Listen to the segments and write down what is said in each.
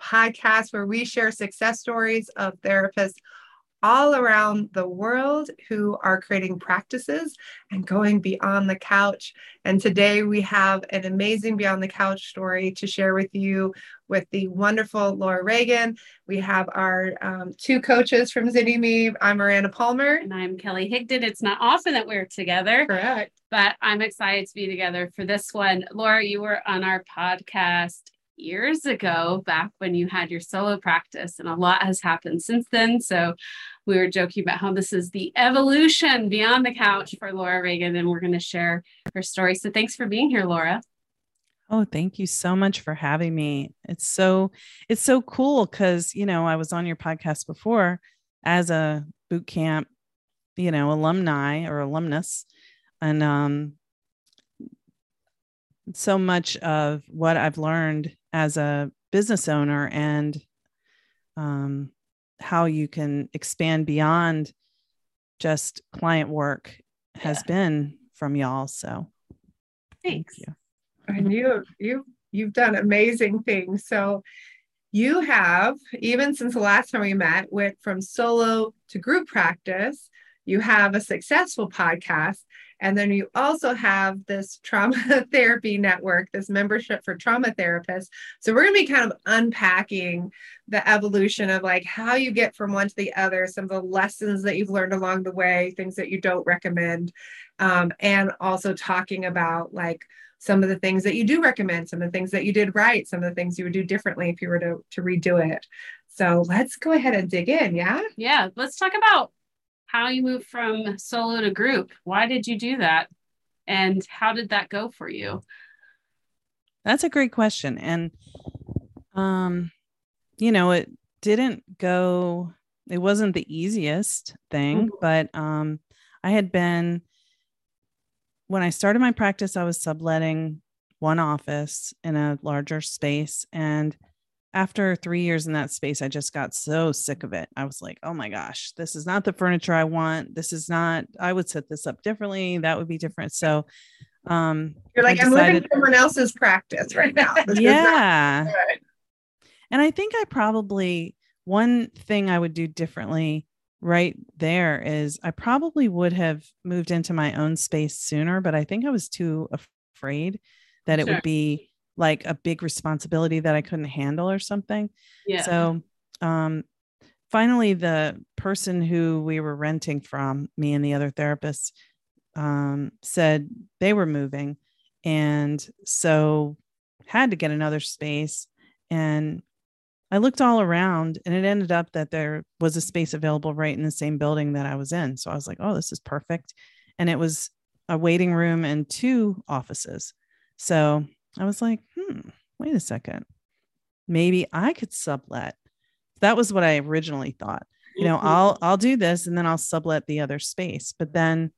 podcast where we share success stories of therapists all around the world who are creating practices and going beyond the couch. And today we have an amazing Beyond the Couch story to share with you with the wonderful Laura Reagan. We have our um, two coaches from Zynnyme. I'm Miranda Palmer. And I'm Kelly Higdon. It's not often that we're together. Correct. But I'm excited to be together for this one. Laura, you were on our podcast years ago, back when you had your solo practice, and a lot has happened since then. So we were joking about how this is the evolution beyond the couch for Laura Reagan, and we're going to share her story. So thanks for being here, Laura. Oh, thank you so much for having me. It's so it's so cool because you know I was on your podcast before as a boot camp, you know, alumni or alumnus, and um, so much of what I've learned as a business owner and um, how you can expand beyond just client work has yeah. been from y'all. So thanks. Thank you. And you you you've done amazing things. So you have, even since the last time we met, went from solo to group practice. You have a successful podcast and then you also have this trauma therapy network, this membership for trauma therapists. So we're going to be kind of unpacking the evolution of like how you get from one to the other, some of the lessons that you've learned along the way, things that you don't recommend, um, and also talking about like some of the things that you do recommend, some of the things that you did right, some of the things you would do differently if you were to, to redo it. So let's go ahead and dig in. Yeah. Yeah. Let's talk about how you moved from solo to group. Why did you do that? And how did that go for you? That's a great question. And um, you know, it didn't go, it wasn't the easiest thing, mm-hmm. but um I had been when I started my practice, I was subletting one office in a larger space and after three years in that space, I just got so sick of it. I was like, oh my gosh, this is not the furniture I want. This is not, I would set this up differently. That would be different. So, um, you're like, decided, I'm living someone else's practice right now. This yeah. And I think I probably, one thing I would do differently right there is I probably would have moved into my own space sooner, but I think I was too afraid that it sure. would be like a big responsibility that I couldn't handle or something. Yeah. So um finally the person who we were renting from, me and the other therapists, um, said they were moving. And so had to get another space. And I looked all around and it ended up that there was a space available right in the same building that I was in. So I was like, oh, this is perfect. And it was a waiting room and two offices. So I was like, hmm, wait a second. Maybe I could sublet. That was what I originally thought. You know, I'll I'll do this and then I'll sublet the other space. But then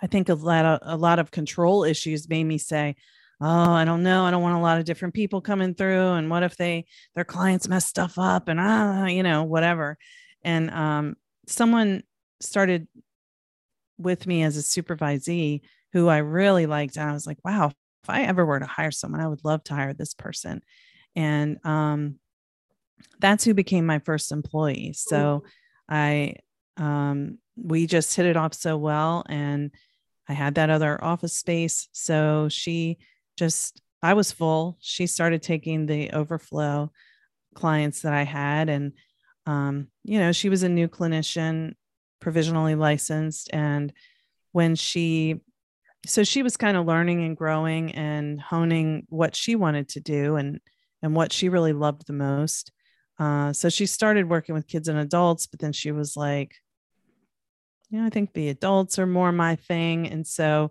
I think a lot of a lot of control issues made me say, oh, I don't know. I don't want a lot of different people coming through. And what if they their clients mess stuff up and ah, you know, whatever. And um, someone started with me as a supervisee who I really liked. And I was like, wow, if I ever were to hire someone, I would love to hire this person. And um, that's who became my first employee. So I, um, we just hit it off so well. And I had that other office space. So she just, I was full. She started taking the overflow clients that I had. And, um, you know, she was a new clinician, provisionally licensed. And when she so she was kind of learning and growing and honing what she wanted to do and and what she really loved the most uh, so she started working with kids and adults but then she was like you know i think the adults are more my thing and so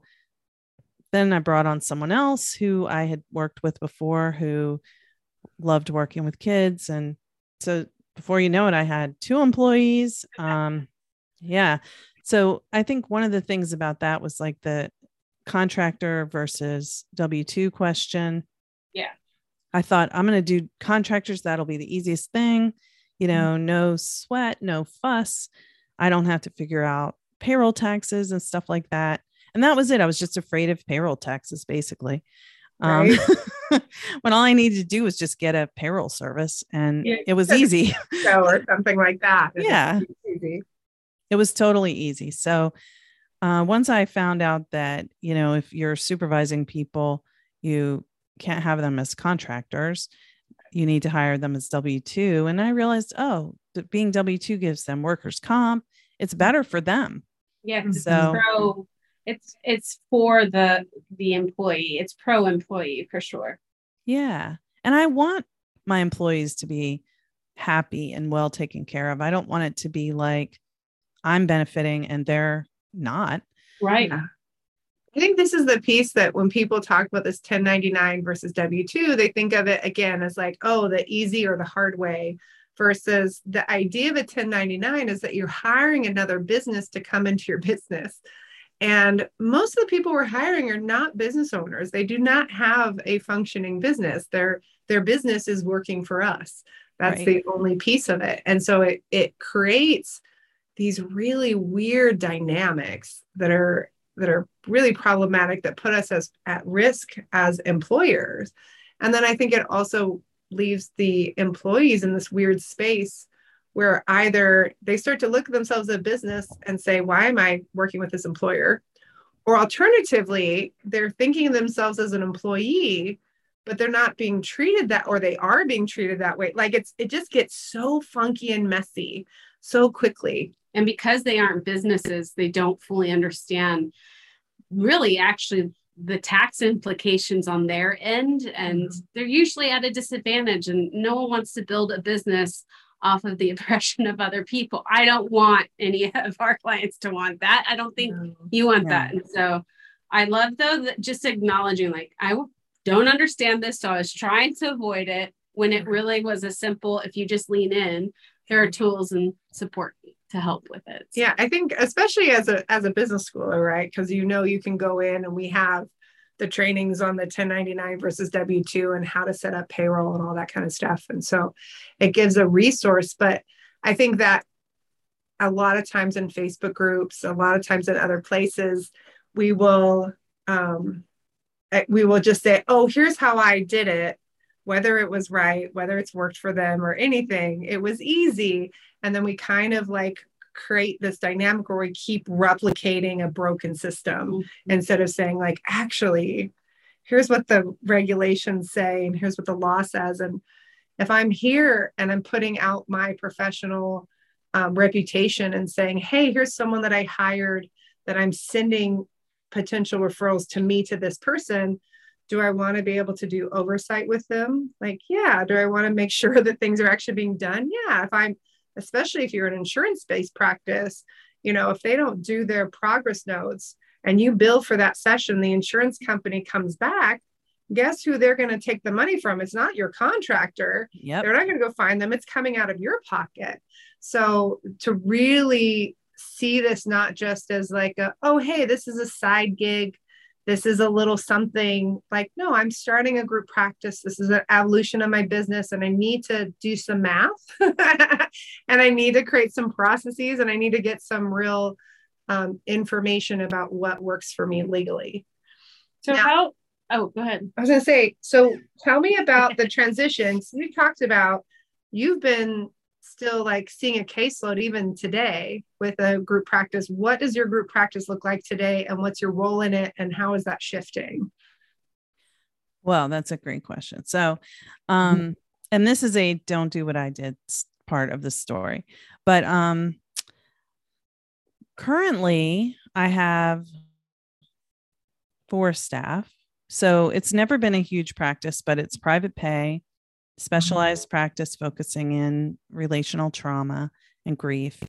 then i brought on someone else who i had worked with before who loved working with kids and so before you know it, I had two employees. Um, yeah. So I think one of the things about that was like the contractor versus W 2 question. Yeah. I thought I'm going to do contractors. That'll be the easiest thing. You Mm-hmm. know, no sweat, no fuss. I don't have to figure out payroll taxes and stuff like that. And that was it. I was just afraid of payroll taxes, basically. Um, when all I needed to do was just get a payroll service and Yeah, it was easy. Or something like that. It's Yeah. it was totally easy. So uh, once I found out that, you know, if you're supervising people, you can't have them as contractors, you need to hire them as W 2. And I realized, oh, being W 2 gives them workers' comp. It's better for them. Yeah. So- pro. It's it's for the the employee. It's pro employee for sure. Yeah. And I want my employees to be happy and well taken care of. I don't want it to be like I'm benefiting and they're not. Right. Yeah. I think this is the piece that when people talk about this 1099 versus W 2, they think of it again as like, oh, the easy or the hard way, versus the idea of a 1099 is that you're hiring another business to come into your business. And most of the people we're hiring are not business owners. They do not have a functioning business. Their their business is working for us. That's Right. the only piece of it. And so it it creates these really weird dynamics that are that are really problematic that put us as at risk as employers. And then I think it also leaves the employees in this weird space where either they start to look at themselves as a business and say, why am I working with this employer? Or alternatively, they're thinking themselves as an employee, but they're not being treated that, or they are being treated that way. Like it's, it just gets so funky and messy so quickly. And because they aren't businesses, they don't fully understand really actually the tax implications on their end. And Mhm. they're usually at a disadvantage, and no one wants to build a business off of the oppression of other people. I don't want any of our clients to want that. I don't think you want No. that. And so I love though that just acknowledging like I don't understand this. So I was trying to avoid it when it really was a simple, if you just lean in, there are tools and support to help with it. Yeah, I think especially as a as a business schooler, right? Because you know you can go in and we have the trainings on the 1099 versus W2 and how to set up payroll and all that kind of stuff. And so it gives a resource. But I think that a lot of times in Facebook groups, a lot of times in other places, we will um, eh, we will just say, "Oh, here's how I did it." Whether it was right, whether it's worked for them or anything, it was easy. And then we kind of like create this dynamic where we keep replicating a broken system Mhm. instead of saying, like, actually, here's what the regulations say and here's what the law says. And if I'm here and I'm putting out my professional um, reputation and saying, hey, here's someone that I hired that I'm sending potential referrals to me to this person. Do I want to be able to do oversight with them? Like, yeah. Do I want to make sure that things are actually being done? Yeah. If I'm, especially if you're an insurance based practice, you know, if they don't do their progress notes and you bill for that session, the insurance company comes back. Guess who they're going to take the money from? It's not your contractor. Yep. They're not going to go find them. It's coming out of your pocket. So to really see this not just as like a, oh, hey, this is a side gig. This is a little something like, no, I'm starting a group practice. This is an evolution of my business, and I need to do some math and I need to create some processes and I need to get some real um, information about what works for me legally. So Now- how? Oh, go ahead. I was going to say, so tell me about the transitions. We talked about you've been still like seeing a caseload even today with a group practice. What does your group practice look like today, and what's your role in it, and how is that shifting? Well, that's a great question. So, um, and this is a don't do what I did part of the story. But um currently I have four staff. So it's never been a huge practice, but it's private pay, specialized practice focusing in relational trauma and grief.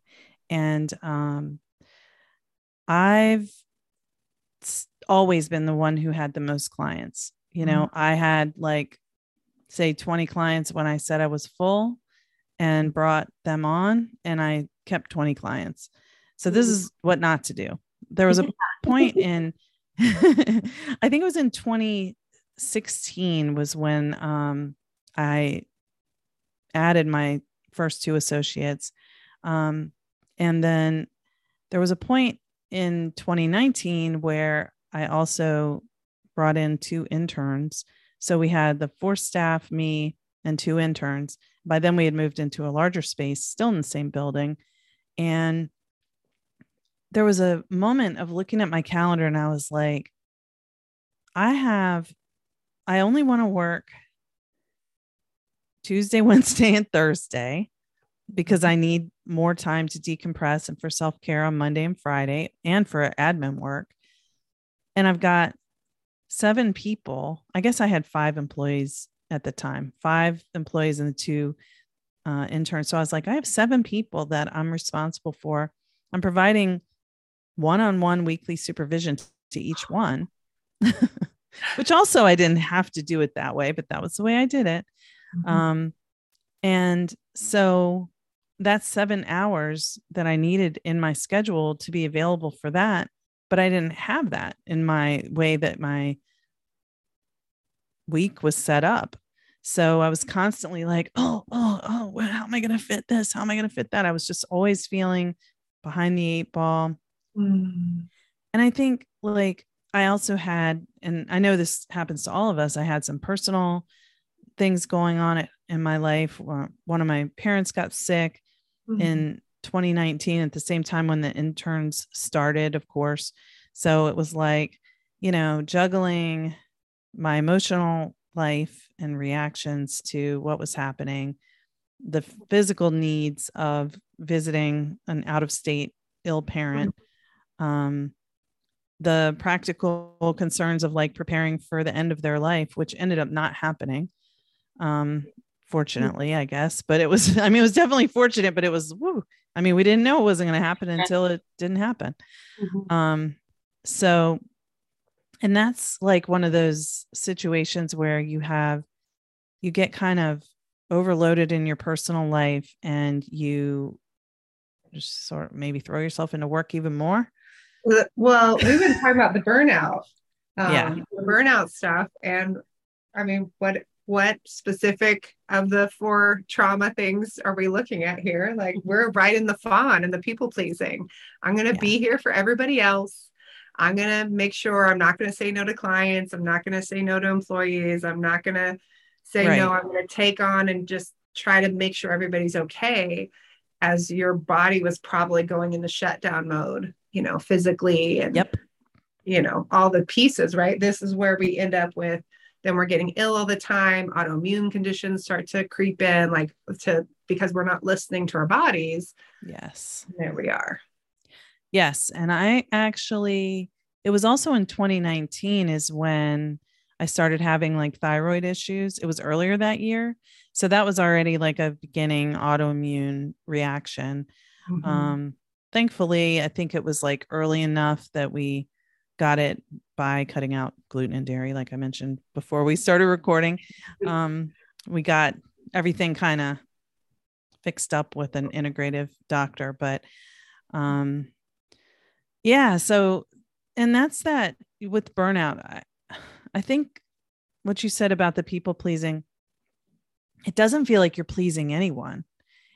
And um I've always been the one who had the most clients. You know, I had like say 20 clients when I said I was full and brought them on and I kept 20 clients. So this is what not to do. There was a point in I think it was in 2016 was when um, I added my first two associates. Um, and then there was a point in 2019 where I also brought in two interns. So we had the four staff, me, and two interns. By then, we had moved into a larger space, still in the same building. And there was a moment of looking at my calendar, and I was like, I have, I only want to work Tuesday, Wednesday, and Thursday because I need more time to decompress and for self care on Monday and Friday and for admin work. And I've got seven people. I guess I had five employees at the time, five employees and the two uh, interns. So I was like, I have seven people that I'm responsible for. I'm providing one on one weekly supervision to each one, which also I didn't have to do it that way, but that was the way I did it. Mm-hmm. Um, and so that's seven hours that I needed in my schedule to be available for that. But I didn't have that in my way that my week was set up. So I was constantly like, oh, oh, oh, how am I going to fit this? How am I going to fit that? I was just always feeling behind the eight ball. Mm. And I think like I also had, and I know this happens to all of us, I had some personal things going on in my life. One of my parents got sick mm-hmm. in 2019 at the same time when the interns started, of course. So it was like, you know, juggling my emotional life and reactions to what was happening, the physical needs of visiting an out of state ill parent, um, the practical concerns of like preparing for the end of their life, which ended up not happening. Um, fortunately, I guess. But it was, I mean, it was definitely fortunate, but it was, woo. I mean, we didn't know it wasn't going to happen until it didn't happen. Mm-hmm. Um, so, and that's like one of those situations where you have, you get kind of overloaded in your personal life and you just sort of maybe throw yourself into work even more. Well, we've been talking about the burnout, um, yeah, the burnout stuff. And I mean, what what specific of the four trauma things are we looking at here? Like mm-hmm. we're right in the fawn and the people pleasing. I'm going to yeah. be here for everybody else. I'm going to make sure I'm not going to say no to clients. I'm not going to say no to employees. I'm not going to say right. no. I'm going to take on and just try to make sure everybody's okay as your body was probably going into shutdown mode, you know, physically and, yep. you know, all the pieces, right? This is where we end up with then we're getting ill all the time. Autoimmune conditions start to creep in like to because we're not listening to our bodies. Yes. There we are. Yes and i actually it was also in 2019 is when i started having like thyroid issues. It was earlier that year. So that was already like a beginning autoimmune reaction. Mm-hmm. um thankfully i think it was like early enough that we got it by cutting out gluten and dairy, like I mentioned before we started recording. Um, we got everything kind of fixed up with an integrative doctor, but um, yeah. So, and that's that with burnout. I, I think what you said about the people pleasing, it doesn't feel like you're pleasing anyone.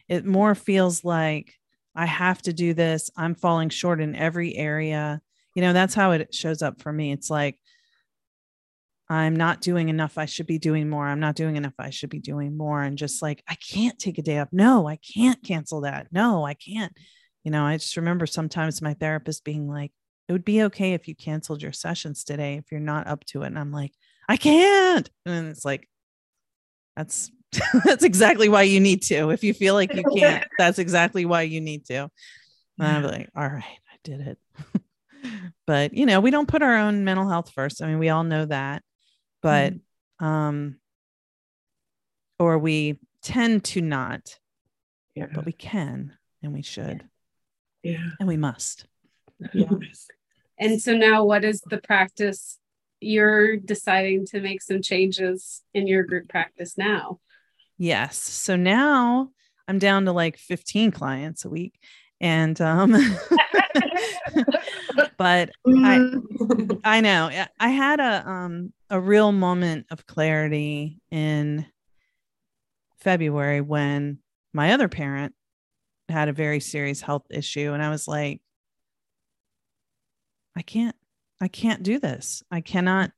It more feels like I have to do this. I'm falling short in every area you know that's how it shows up for me. It's like i'm not doing enough i should be doing more. I'm not doing enough i should be doing more. And just like i can't take a day off. No i can't cancel that. No i can't. You know i just remember sometimes my therapist being like it would be okay if you canceled your sessions today if you're not up to it. And i'm like i can't. And it's like that's that's exactly why you need to. If you feel like you can't that's exactly why you need to. And i'm like all right i did it but you know we don't put our own mental health first. I mean we all know that. But mm-hmm. um or we tend to not yeah. but we can and we should. Yeah. And we must. Yes and so now what is the practice you're deciding to make some changes in your group practice now? Yes. So now I'm down to like 15 clients a week. And um but I Mm-hmm. I know. I had a um a real moment of clarity in February when my other parent had a very serious health issue and I was like I can't I can't do this. I cannot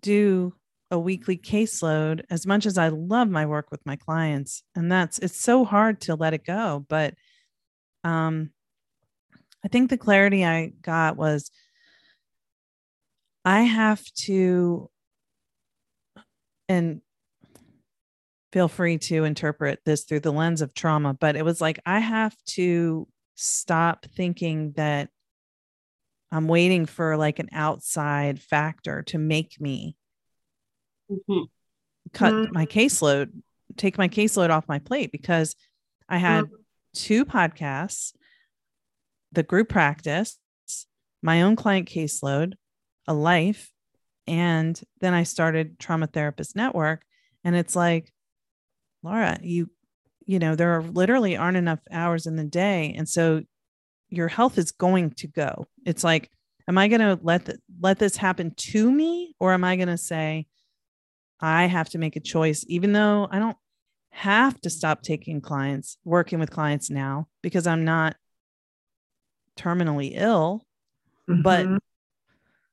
do a weekly caseload as much as I love my work with my clients and that's it's so hard to let it go but um I think the clarity I got was I have to and feel free to interpret this through the lens of trauma but it was like I have to stop thinking that I'm waiting for like an outside factor to make me Mhm. cut Mm. my caseload, take my caseload off my plate because I had two podcasts, the group practice, my own client caseload, a life, and then I started Trauma Therapist Network. And it's like, Laura, you, you know, there are literally aren't enough hours in the day. And so your health is going to go. It's like, am I going to let let this happen to me, or am I going to say, I have to make a choice, even though I don't have to stop taking clients, working with clients now because I'm not terminally ill. But Mhm.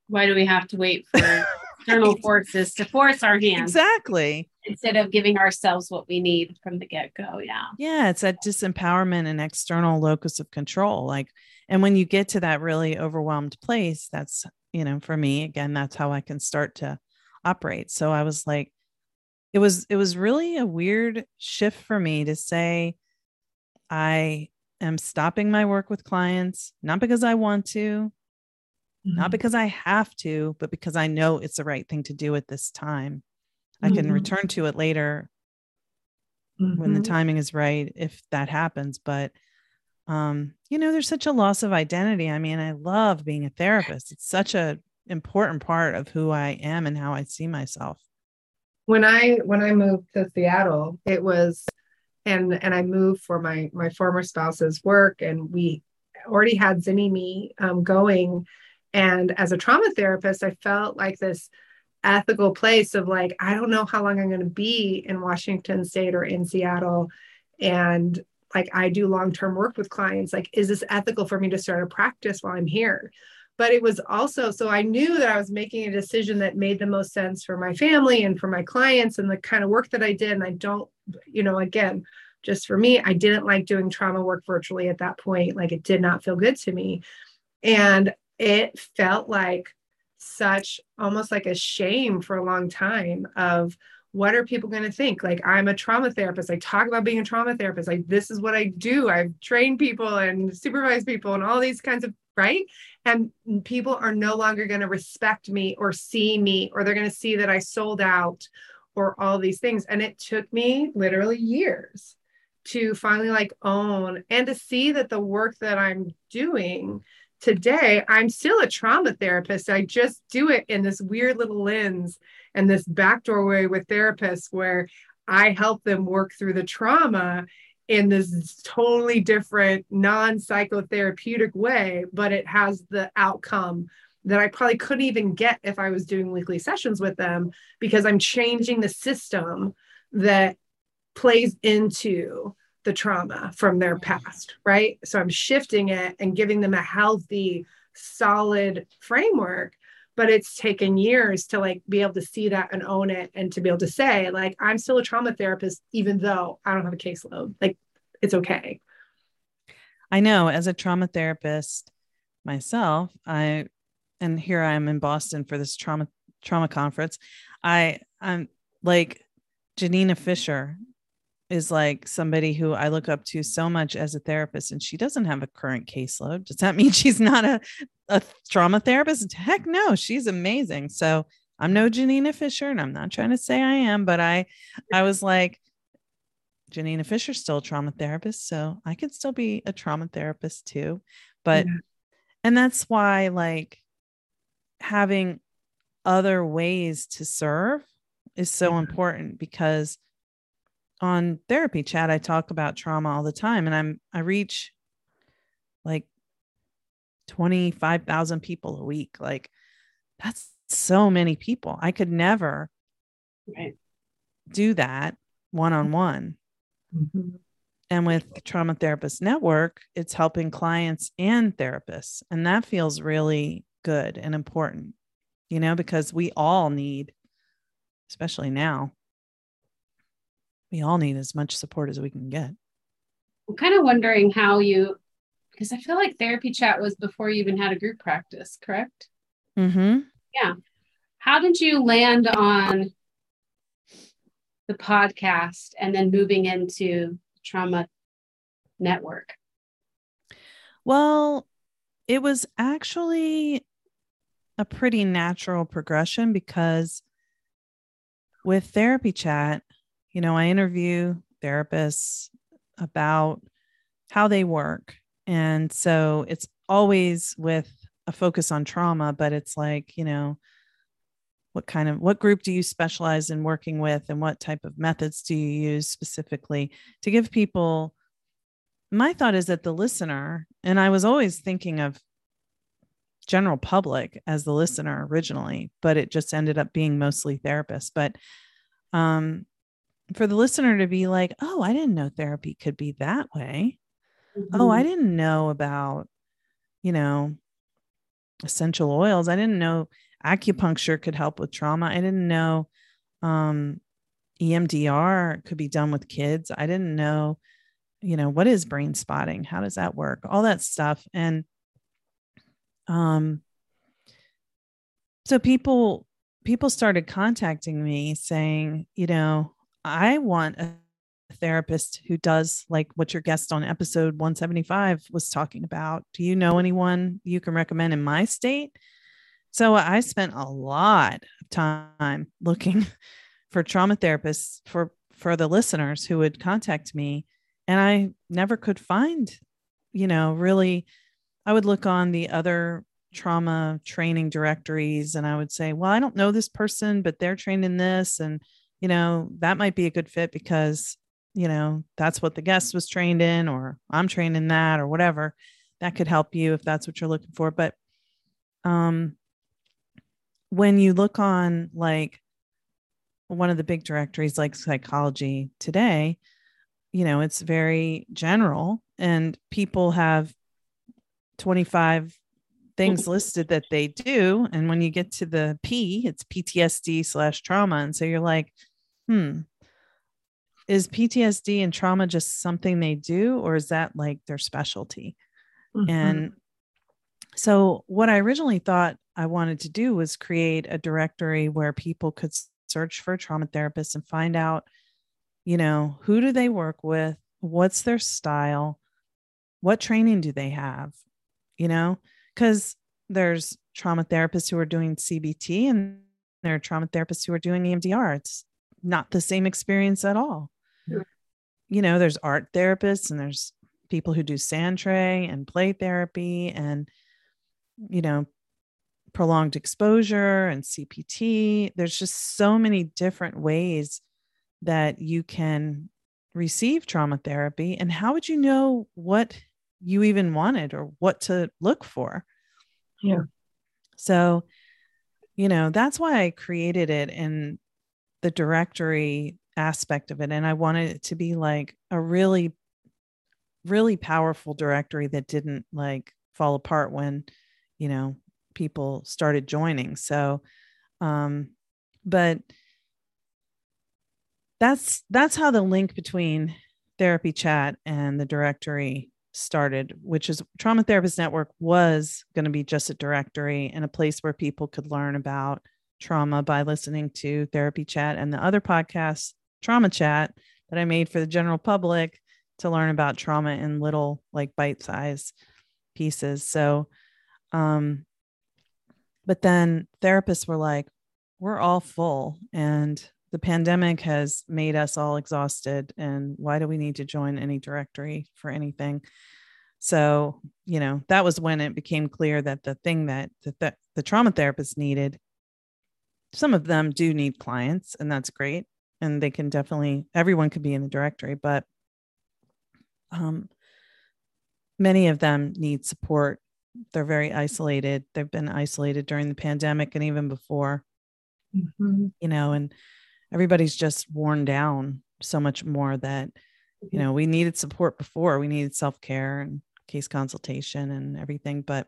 Why do we have to wait for external forces to force our hands exactly. instead of giving ourselves what we need from the get go? Yeah. Yeah, it's that disempowerment and external locus of control. Like, and when you get to that really overwhelmed place, that's, you know, for me, again, that's how I can start to operate. So I was like, it was, it was really a weird shift for me to say, I am stopping my work with clients, not because I want to, not because I have to, but because I know it's the right thing to do at this time. I can Mhm. return to it later when the Mhm. timing is right if that happens but um you know there's such a loss of identity i mean i love being a therapist it's such an important part of who i am and how i see myself when I when I moved to Seattle, it was and and I moved for my my former spouse's work, and we already had Zynnyme um, going. And as a trauma therapist, I felt like this ethical place of like I don't know how long I'm going to be in Washington State or in Seattle, and like I do long term work with clients. Like, is this ethical for me to start a practice while I'm here? But it was also so I knew that I was making a decision that made the most sense for my family and for my clients and the kind of work that I did. And I don't, you know, again, just for me, I didn't like doing trauma work virtually at that point. Like it did not feel good to me. And it felt like such almost like a shame for a long time of what are people going to think like i'm a trauma therapist i talk about being a trauma therapist like this is what i do i've trained people and supervised people and all these kinds of right and people are no longer going to respect me or see me or they're going to see that i sold out or all these things. And it took me literally years to finally like own and to see that the work that i'm doing today i'm still a trauma therapist. I just do it in this weird little lens and this back doorway with therapists where i help them work through the trauma in this totally different non-psychotherapeutic way but it has the outcome that i probably couldn't even get if i was doing weekly sessions with them because i'm changing the system that plays into the trauma from their mm-hmm. past right? So i'm shifting it and giving them a healthy solid framework but it's taken years to like be able to see that and own it and to be able to say like i'm still a trauma therapist even though i don't have a caseload. Like it's okay. I know. As a trauma therapist myself i and here i am in boston for this trauma trauma conference i i'm like janina fisher is like somebody who I look up to so much as a therapist, and she doesn't have a current caseload. Does that mean she's not a, a trauma therapist? Heck no, she's amazing. So I'm no Janina Fisher, and I'm not trying to say I am, but I I was like, Janina Fisher's still a trauma therapist, so I could still be a trauma therapist too. But Yeah. and that's why like having other ways to serve is so Yeah. important because on therapy chat, I talk about trauma all the time and I'm, I reach like 25,000 people a week. Like that's so many people. I could never right. do that one on one. And with Trauma Therapist Network, it's helping clients and therapists. And that feels really good and important, you know, because we all need, especially now, we all need as much support as we can get. I'm kind of wondering how you, because I feel like therapy chat was before you even had a group practice, correct? Mm-hmm. Yeah. How did you land on the podcast and then moving into trauma network? Well, it was actually a pretty natural progression because with therapy chat, you know, I interview therapists about how they work. And so it's always with a focus on trauma, but it's like, you know, what kind of what group do you specialize in working with and what type of methods do you use specifically to give people my thought is that the listener and i was always thinking of general public as the listener originally but it just ended up being mostly therapists but um for the listener to be like oh i didn't know therapy could be that way mm-hmm. oh i didn't know about you know essential oils i didn't know acupuncture could help with trauma. I didn't know um, EMDR could be done with kids. I didn't know, you know, what is brain spotting? How does that work? All that stuff. And um, so people people started contacting me saying, you know, I want a therapist who does like what your guest on episode 175 was talking about. Do you know anyone you can recommend in my state? So I spent a lot of time looking for trauma therapists for for the listeners who would contact me and I never could find, you know, really I would look on the other trauma training directories and I would say, "Well, I don't know this person, but they're trained in this and you know, that might be a good fit because, you know, that's what the guest was trained in or I'm trained in that or whatever. That could help you if that's what you're looking for, but um when you look on like one of the big directories like psychology today you know it's very general and people have 25 things listed that they do. And when you get to the p it's ptsd slash trauma. And so you're like hmm is ptsd and trauma just something they do or is that like their specialty mm-hmm. and so what i originally thought I wanted to do was create a directory where people could search for trauma therapist and find out, you know, who do they work with? What's their style? What training do they have? You know, because there's trauma therapists who are doing CBT and there are trauma therapists who are doing EMDR. It's not the same experience at all. Yeah. You know, there's art therapists and there's people who do sand tray and play therapy and you know prolonged exposure and CPT. There's just so many different ways that you can receive trauma therapy. And how would you know what you even wanted or what to look for? Yeah. So, you know, that's why I created it in the directory aspect of it. And I wanted it to be like a really, really powerful directory that didn't like fall apart when, you know, people started joining. So, um, but that's that's how the link between therapy chat and the directory started which is trauma therapist network was going to be just a directory and a place where people could learn about trauma by listening to therapy chat and the other podcast trauma chat that i made for the general public to learn about trauma in little like bite size pieces so um but then therapists were like, we're all full and the pandemic has made us all exhausted. And why do we need to join any directory for anything? So, you know, that was when it became clear that the thing that, that, that the trauma therapists needed, some of them do need clients, and that's great. and they can definitely everyone could be in the directory, but um, many of them need support. They're very isolated. They've been isolated during the pandemic and even before, Mm-hmm. you know, and everybody's just worn down so much more that, you know, we needed support before. We needed self care and case consultation and everything. But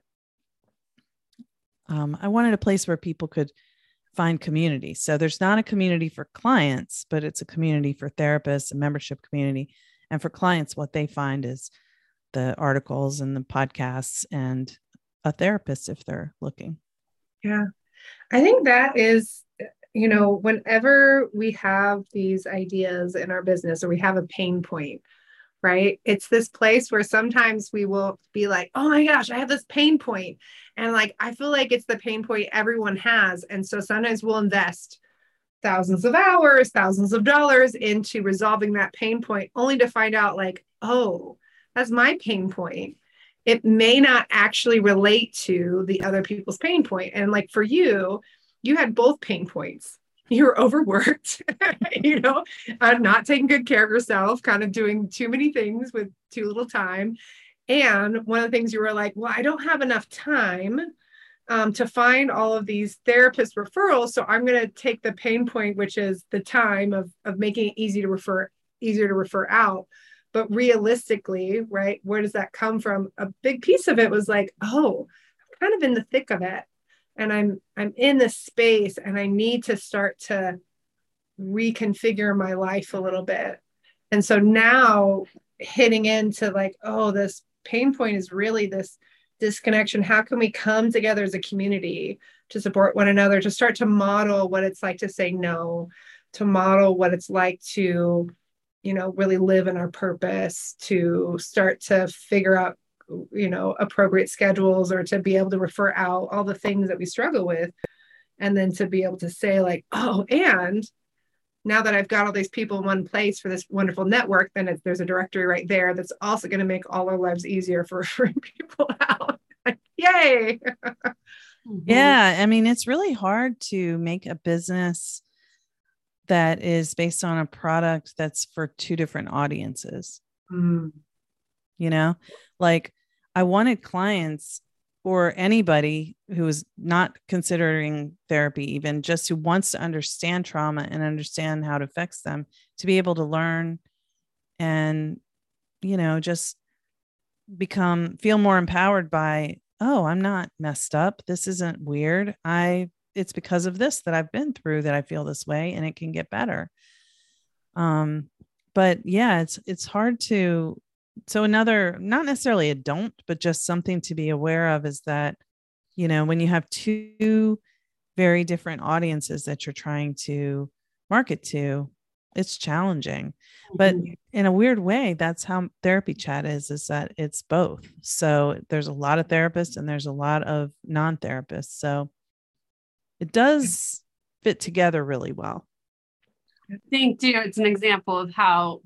um, I wanted a place where people could find community. So there's not a community for clients, but it's a community for therapists, a membership community. And for clients, what they find is the articles and the podcasts and a therapist if they're looking. Yeah. I think that is, you know, whenever we have these ideas in our business or we have a pain point, right? It's this place where sometimes we will be like, oh my gosh, I have this pain point. And like, I feel like it's the pain point everyone has. And so sometimes we'll invest thousands of hours, thousands of dollars into resolving that pain point, only to find out, like, oh, that's my pain point. It may not actually relate to the other people's pain point. And like for you, you had both pain points. You were overworked, you know, not taking good care of yourself, kind of doing too many things with too little time. And one of the things you were like, well, I don't have enough time um, to find all of these therapist referrals. So I'm going to take the pain point, which is the time of, of making it easy to refer, easier to refer out. But realistically, right, where does that come from? A big piece of it was like, oh, I'm kind of in the thick of it. And I'm I'm in this space and I need to start to reconfigure my life a little bit. And so now hitting into like, oh, this pain point is really this disconnection. How can we come together as a community to support one another, to start to model what it's like to say no, to model what it's like to, you know, really live in our purpose, to start to figure out, you know, appropriate schedules or to be able to refer out all the things that we struggle with. And then to be able to say, like, oh, and now that I've got all these people in one place for this wonderful network, then it, there's a directory right there that's also going to make all our lives easier for referring people out. Yay! Mm-hmm. Yeah. I mean, it's really hard to make a business that is based on a product that's for two different audiences. Mm, You know, like I wanted clients or anybody who is not considering therapy, even just who wants to understand trauma and understand how it affects them, to be able to learn and, you know, just become feel more empowered by, oh, I'm not messed up. This isn't weird. I, it's because of this that I've been through that I feel this way and it can get better. Um, but yeah, it's, it's hard to so another not necessarily a don't but just something to be aware of is that you know when you have two very different audiences that you're trying to market to it's challenging. But Mhm. in a weird way that's how therapy chat is is that it's both. So there's a lot of therapists and there's a lot of non-therapists. So it does fit together really well. I think too, it's an example of how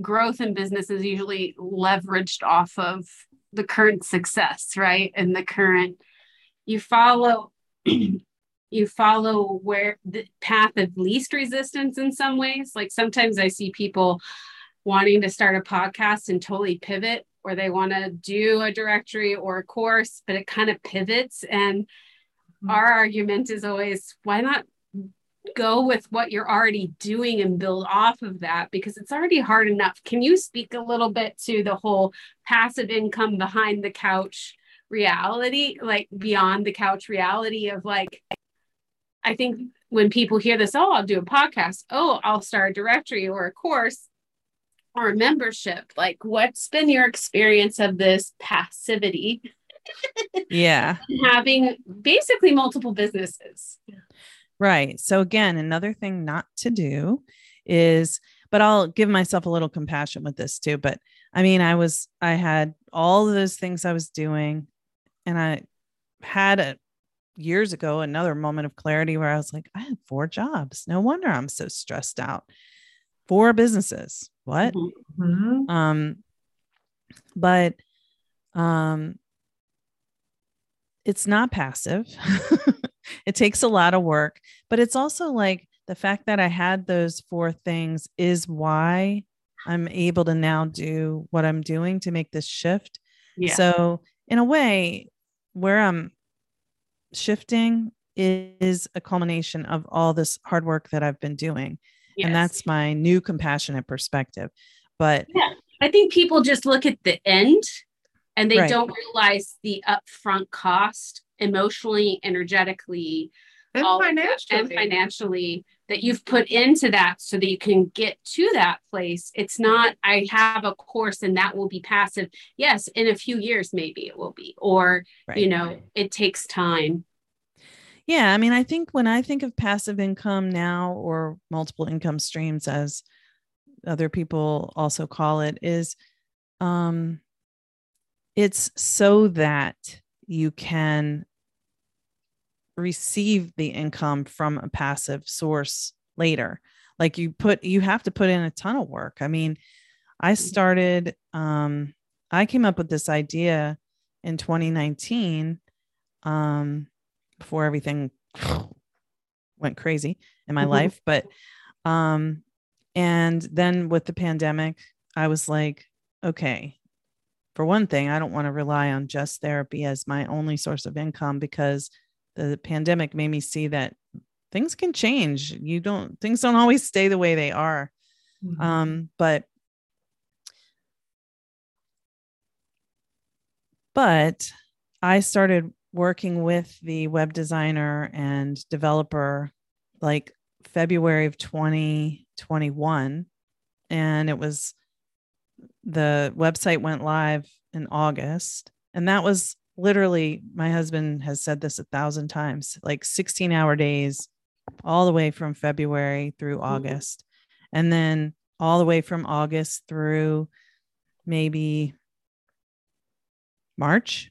growth in business is usually leveraged off of the current success, right? And the current, you follow, you follow where the path of least resistance in some ways. Like sometimes I see people wanting to start a podcast and totally pivot, or they want to do a directory or a course, but it kind of pivots. And Mhm. our argument is always, why not go with what you're already doing and build off of that because it's already hard enough. Can you speak a little bit to the whole passive income behind the couch reality, like beyond the couch reality of like, I think when people hear this, oh, I'll do a podcast, oh, I'll start a directory or a course or a membership. Like, what's been your experience of this passivity? yeah Having basically multiple businesses. Right. So again, another thing not to do is, but I'll give myself a little compassion with this too. But I mean, I was, I had all those things I was doing, and I had a years ago another moment of clarity where I was like, I have four jobs. No wonder I'm so stressed out. Four businesses. What? Mhm. Mhm. um but um it's not passive it takes a lot of work but it's also like the fact that I had those four things is why I'm able to now do what I'm doing to make this shift. Yeah. So, in a way, where I'm shifting is a culmination of all this hard work that I've been doing. Yes. And that's my new compassionate perspective. But yeah, I think people just look at the end and they Right. don't realize the upfront cost emotionally, energetically, And all of that, financially. and financially that you've put into that so that you can get to that place. It's not, I have a course and that will be passive. Yes, in a few years, maybe it will be, or, Right. you know, it takes time. Yeah, I mean, I think when I think of passive income now or multiple income streams as other people also call it is um it's so that you can receive the income from a passive source later. Like you put you have to put in a ton of work. I mean, I started um I came up with this idea in 2019 um before everything went crazy in my Mhm. life but um and then with the pandemic i was like okay for one thing i don't want to rely on just therapy as my only source of income because the pandemic made me see that things can change you don't things don't always stay the way they are Mhm. um but but i started working with the web designer and developer like february of 2021 and it was the website went live in august and that was literally my husband has said this a thousand times like 16 hour days all the way from february through mm-hmm. august and then all the way from august through maybe March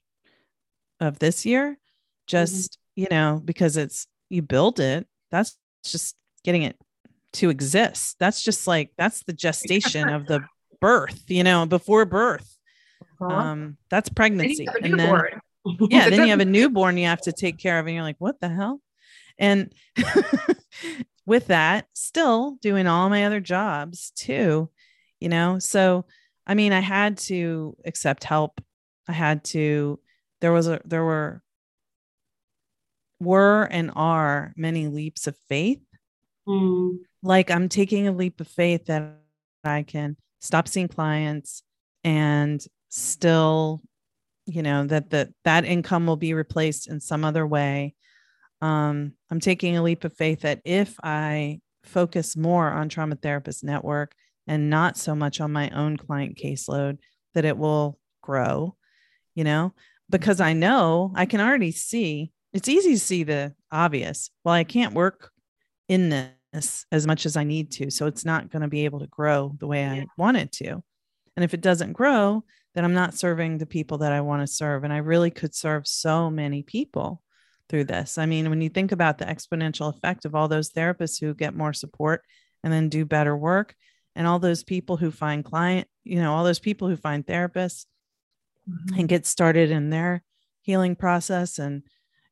of this year. Just, mm-hmm. you know, because it's you build it, that's just getting it to exist. That's just like that's the gestation of the birth, you know, before birth. Uh-huh. Um, that's pregnancy. And then yeah, then you have a newborn you have to take care of, and you're like, what the hell? And with that, still doing all my other jobs too, you know. So, I mean, I had to accept help. I had to. There was a. There were. Were and are many leaps of faith. Mm, Like I'm taking a leap of faith that I can stop seeing clients and still you know that that that income will be replaced in some other way. Um i'm taking a leap of faith that if i focus more on trauma therapist network and not so much on my own client caseload that it will grow you know? Because i know i can already see it's easy to see the obvious. Well i can't work in this as much as i need to so it's not going to be able to grow the way i want it to and if it doesn't grow then I'm not serving the people that I want to serve. And I really could serve so many people through this. I mean, when you think about the exponential effect of all those therapists who get more support and then do better work, and all those people who find client, you know, all those people who find therapists Mhm. and get started in their healing process and,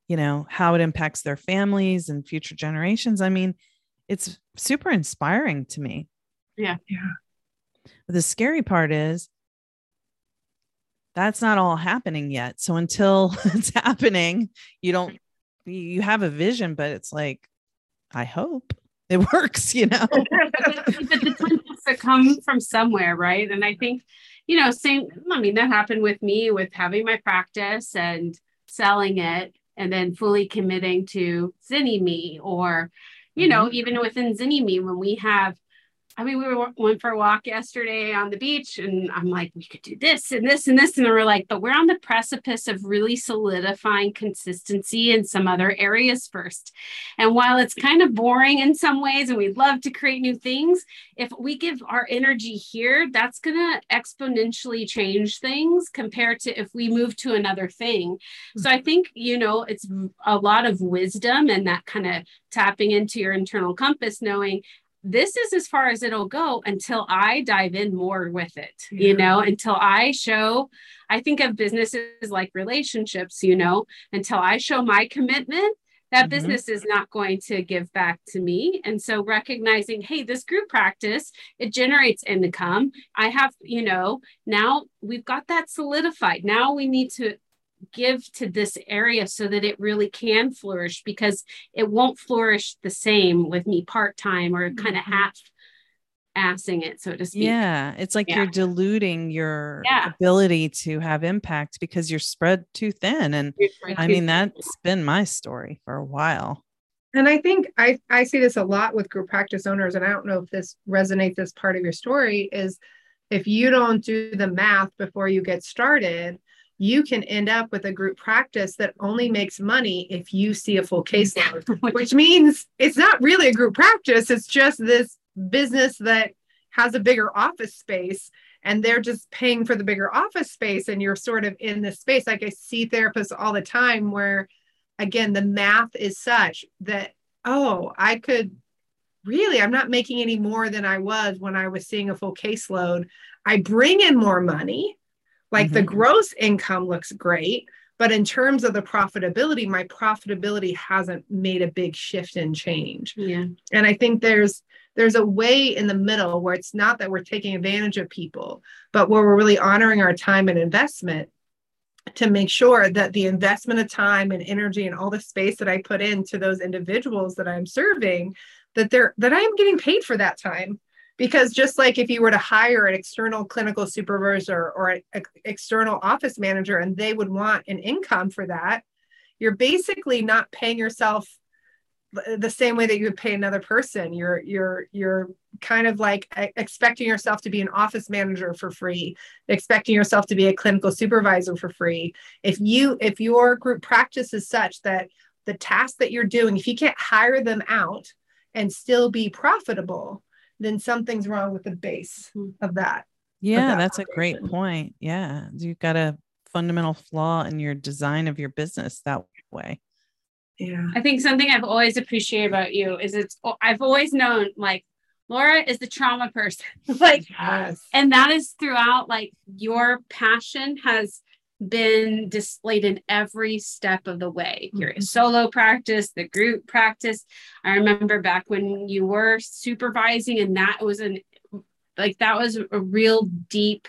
you know, how it impacts their families and future generations. I mean, it's super inspiring to me. Yeah. Yeah. But the scary part is that's not all happening yet. So until it's happening, you don't you- you have a vision, but it's like, I hope it works, you know. but the time that come from somewhere, right? And I think, you know, same. I mean, that happened with me with having my practice and selling it, and then fully committing to Zynnyme, or, you know, mm-hmm. even within Zynnyme, when we have. I mean, we were, went for a walk yesterday on the beach, and I'm like, we could do this and this and this. And we're like, but we're on the precipice of really solidifying consistency in some other areas first. And while it's kind of boring in some ways, and we'd love to create new things, if we give our energy here, that's going to exponentially change things compared to if we move to another thing. So I mm-hmm. think, you know, it's a lot of wisdom and that kind of tapping into your internal compass, knowing this is as far as it'll go until I dive in more with it, you know, until I show. I think of businesses like relationships, you know, until I show my commitment that mm-hmm. business is not going to give back to me and so recognizing hey this group practice it generates income i have you know now we've got that solidified now we need to give to this area so that it really can flourish because it won't flourish the same with me part-time or kind of mm-hmm. half assing it so to speak yeah it's like yeah. you're diluting your yeah. ability to have impact because you're spread too thin and i mean that's been my story for a while and i think i i see this a lot with group practice owners and i don't know if this resonates as part of your story is if you don't do the math before you get started you can end up with a group practice that only makes money if you see a full caseload, which means it's not really a group practice. It's just this business that has a bigger office space and they're just paying for the bigger office space. And you're sort of in this space. Like i see therapists all the time where again the math is such that oh i could really i'm not making any more than i was when i was seeing a full caseload. I bring in more money like mm-hmm. the gross income looks great but in terms of the profitability my profitability hasn't made a big shift and change yeah and i think there's there's a way in the middle where it's not that we're taking advantage of people, but where we're really honoring our time and investment to make sure that the investment of time and energy and all the space that I put into those individuals that I'm serving, that they're that I am getting paid for that time. Because just like if you were to hire an external clinical supervisor or an external office manager and they would want an income for that, you're basically not paying yourself the same way that you would pay another person. You're you're you're kind of like expecting yourself to be an office manager for free expecting yourself to be a clinical supervisor for free. If you if your group practice is such that the task that you're doing if you can't hire them out and still be profitable then something's wrong with the base hmm. of that yeah that that's a great point yeah you've got a fundamental flaw in your design of your business that way yeah. I think something I've always appreciated about you is it's I've always known like Laura is the trauma person. like yes. and that is throughout like your passion has been displayed in every step of the way. Your mm-hmm. solo practice, the group practice. I remember back when you were supervising and that was an like that was a real deep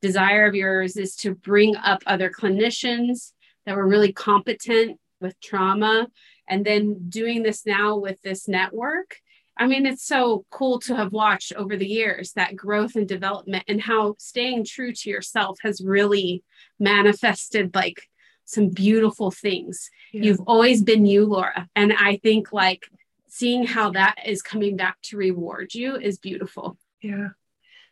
desire of yours is to bring up other clinicians that were really competent with trauma and then doing this now with this network i mean it's so cool to have watched over the years that growth and development and how staying true to yourself has really manifested like some beautiful things. Yeah. you've always been you laura and i think like seeing how that is coming back to reward you is beautiful. Yeah.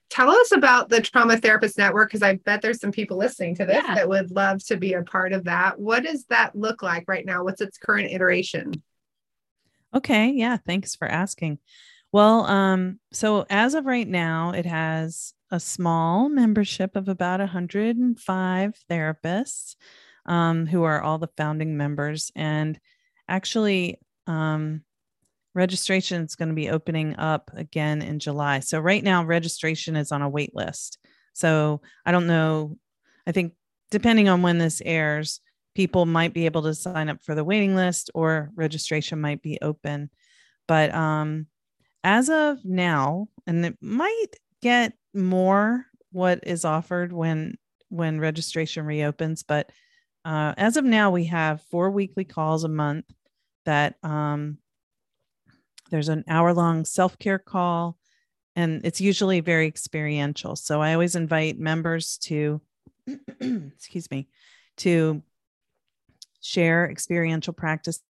Tell us about the trauma therapist network because i bet there's some people listening to this yeah. that would love to be a part of that. What does that look like right now? What's its current iteration okay yeah thanks for asking well um so as of right now it has a small membership of about 105 therapists um, who are all the founding members and actually um, registration is going to be opening up again in July. So right now registration is on a wait list. So I don't know. I think depending on when this airs, people might be able to sign up for the waiting list or registration might be open. But um as of now, and it might get more what is offered when when registration reopens, but uh, as of now, we have four weekly calls a month that um, there's an hour long self care call, and it's usually very experiential. So I always invite members to, excuse me, to share experiential practices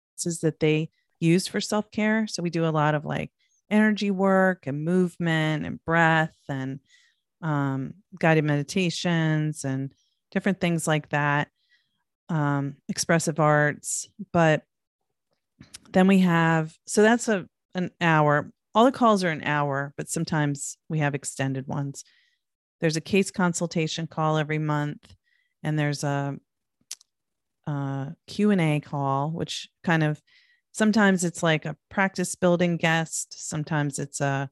that they use for self care. So we do a lot of like energy work and movement and breath and um, guided meditations and different things like that, um, expressive arts. But then we have, so that's a an hour. All the calls are an hour, but sometimes we have extended ones. There's a case consultation call every month, and there's a, a Q&A call, which kind of sometimes it's like a practice building guest, sometimes it's a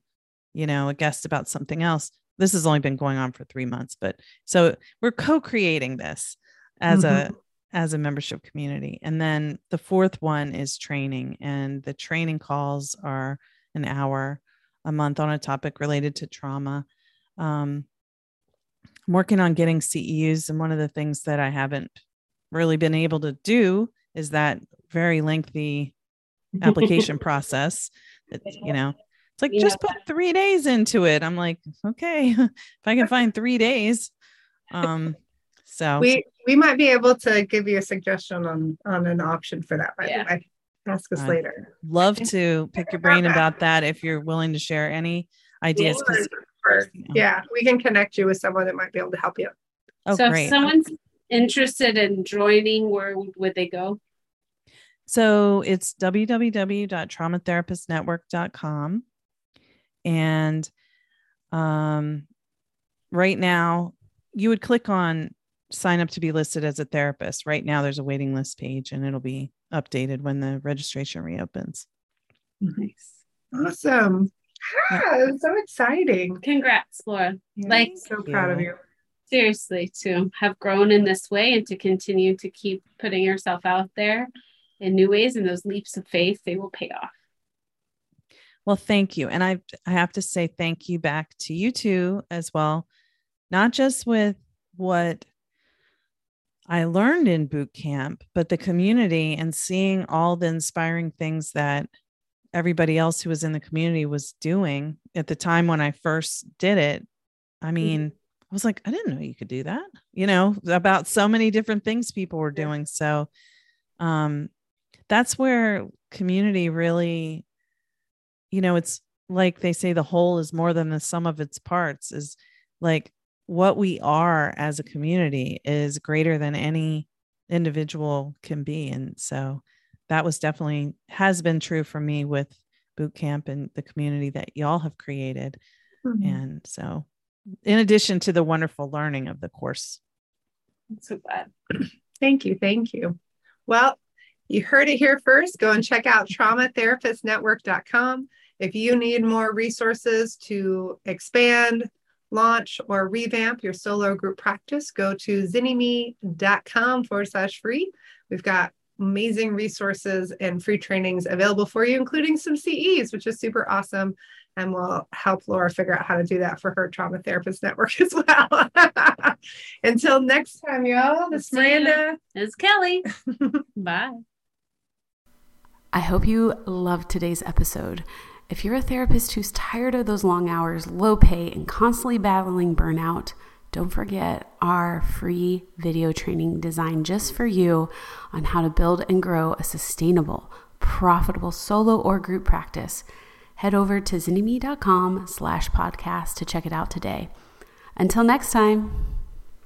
you know, a guest about something else. This has only been going on for 3 months, but so we're co-creating this as mm-hmm. a as a membership community. And then the fourth one is training, and the training calls are an hour a month on a topic related to trauma. Um, I'm working on getting CEUs, and one of the things that I haven't really been able to do is that very lengthy application process. That you know, it's like yeah. just put three days into it. I'm like, okay, if I can find three days. Um, so we we might be able to give you a suggestion on on an option for that. By yeah. the way, ask us I'd later. Love to pick your brain about that if you're willing to share any ideas. Yeah, yeah, we can connect you with someone that might be able to help you. Oh, so great. if someone's interested in joining, where would they go? So it's www.traumatherapistnetwork.com. And um, right now, you would click on sign up to be listed as a therapist. Right now, there's a waiting list page and it'll be updated when the registration reopens. Nice. Awesome. Ah, so exciting. Congrats, Laura. Yeah, like, so proud of you. Seriously, to have grown in this way and to continue to keep putting yourself out there in new ways and those leaps of faith, they will pay off. Well, thank you. And I I have to say thank you back to you too as well. Not just with what I learned in boot camp, but the community and seeing all the inspiring things that everybody else who was in the community was doing at the time when I first did it. I mean, mm-hmm. I was like, I didn't know you could do that, you know, about so many different things people were doing. So um that's where community really, you know, it's like they say the whole is more than the sum of its parts, is like what we are as a community is greater than any individual can be. And so that was definitely has been true for me with boot camp and the community that y'all have created. Mm-hmm. And so in addition to the wonderful learning of the course. I'm So glad. Thank you. Thank you. Well, you heard it here first. Go and check out traumatherapistnetwork.com. If you need more resources to expand, launch, or revamp your solo group practice, go to zynnyme.com forward slash free. We've got amazing resources and free trainings available for you, including some CEs, which is super awesome. And we'll help Laura figure out how to do that for her trauma therapist network as well. Until next time, y'all, this is Miranda. This is Kelly. Bye. I hope you loved today's episode. If you're a therapist who's tired of those long hours, low pay, and constantly battling burnout, don't forget our free video training designed just for you on how to build and grow a sustainable, profitable solo or group practice. Head over to zynnyme.com slash podcast to check it out today. Until next time.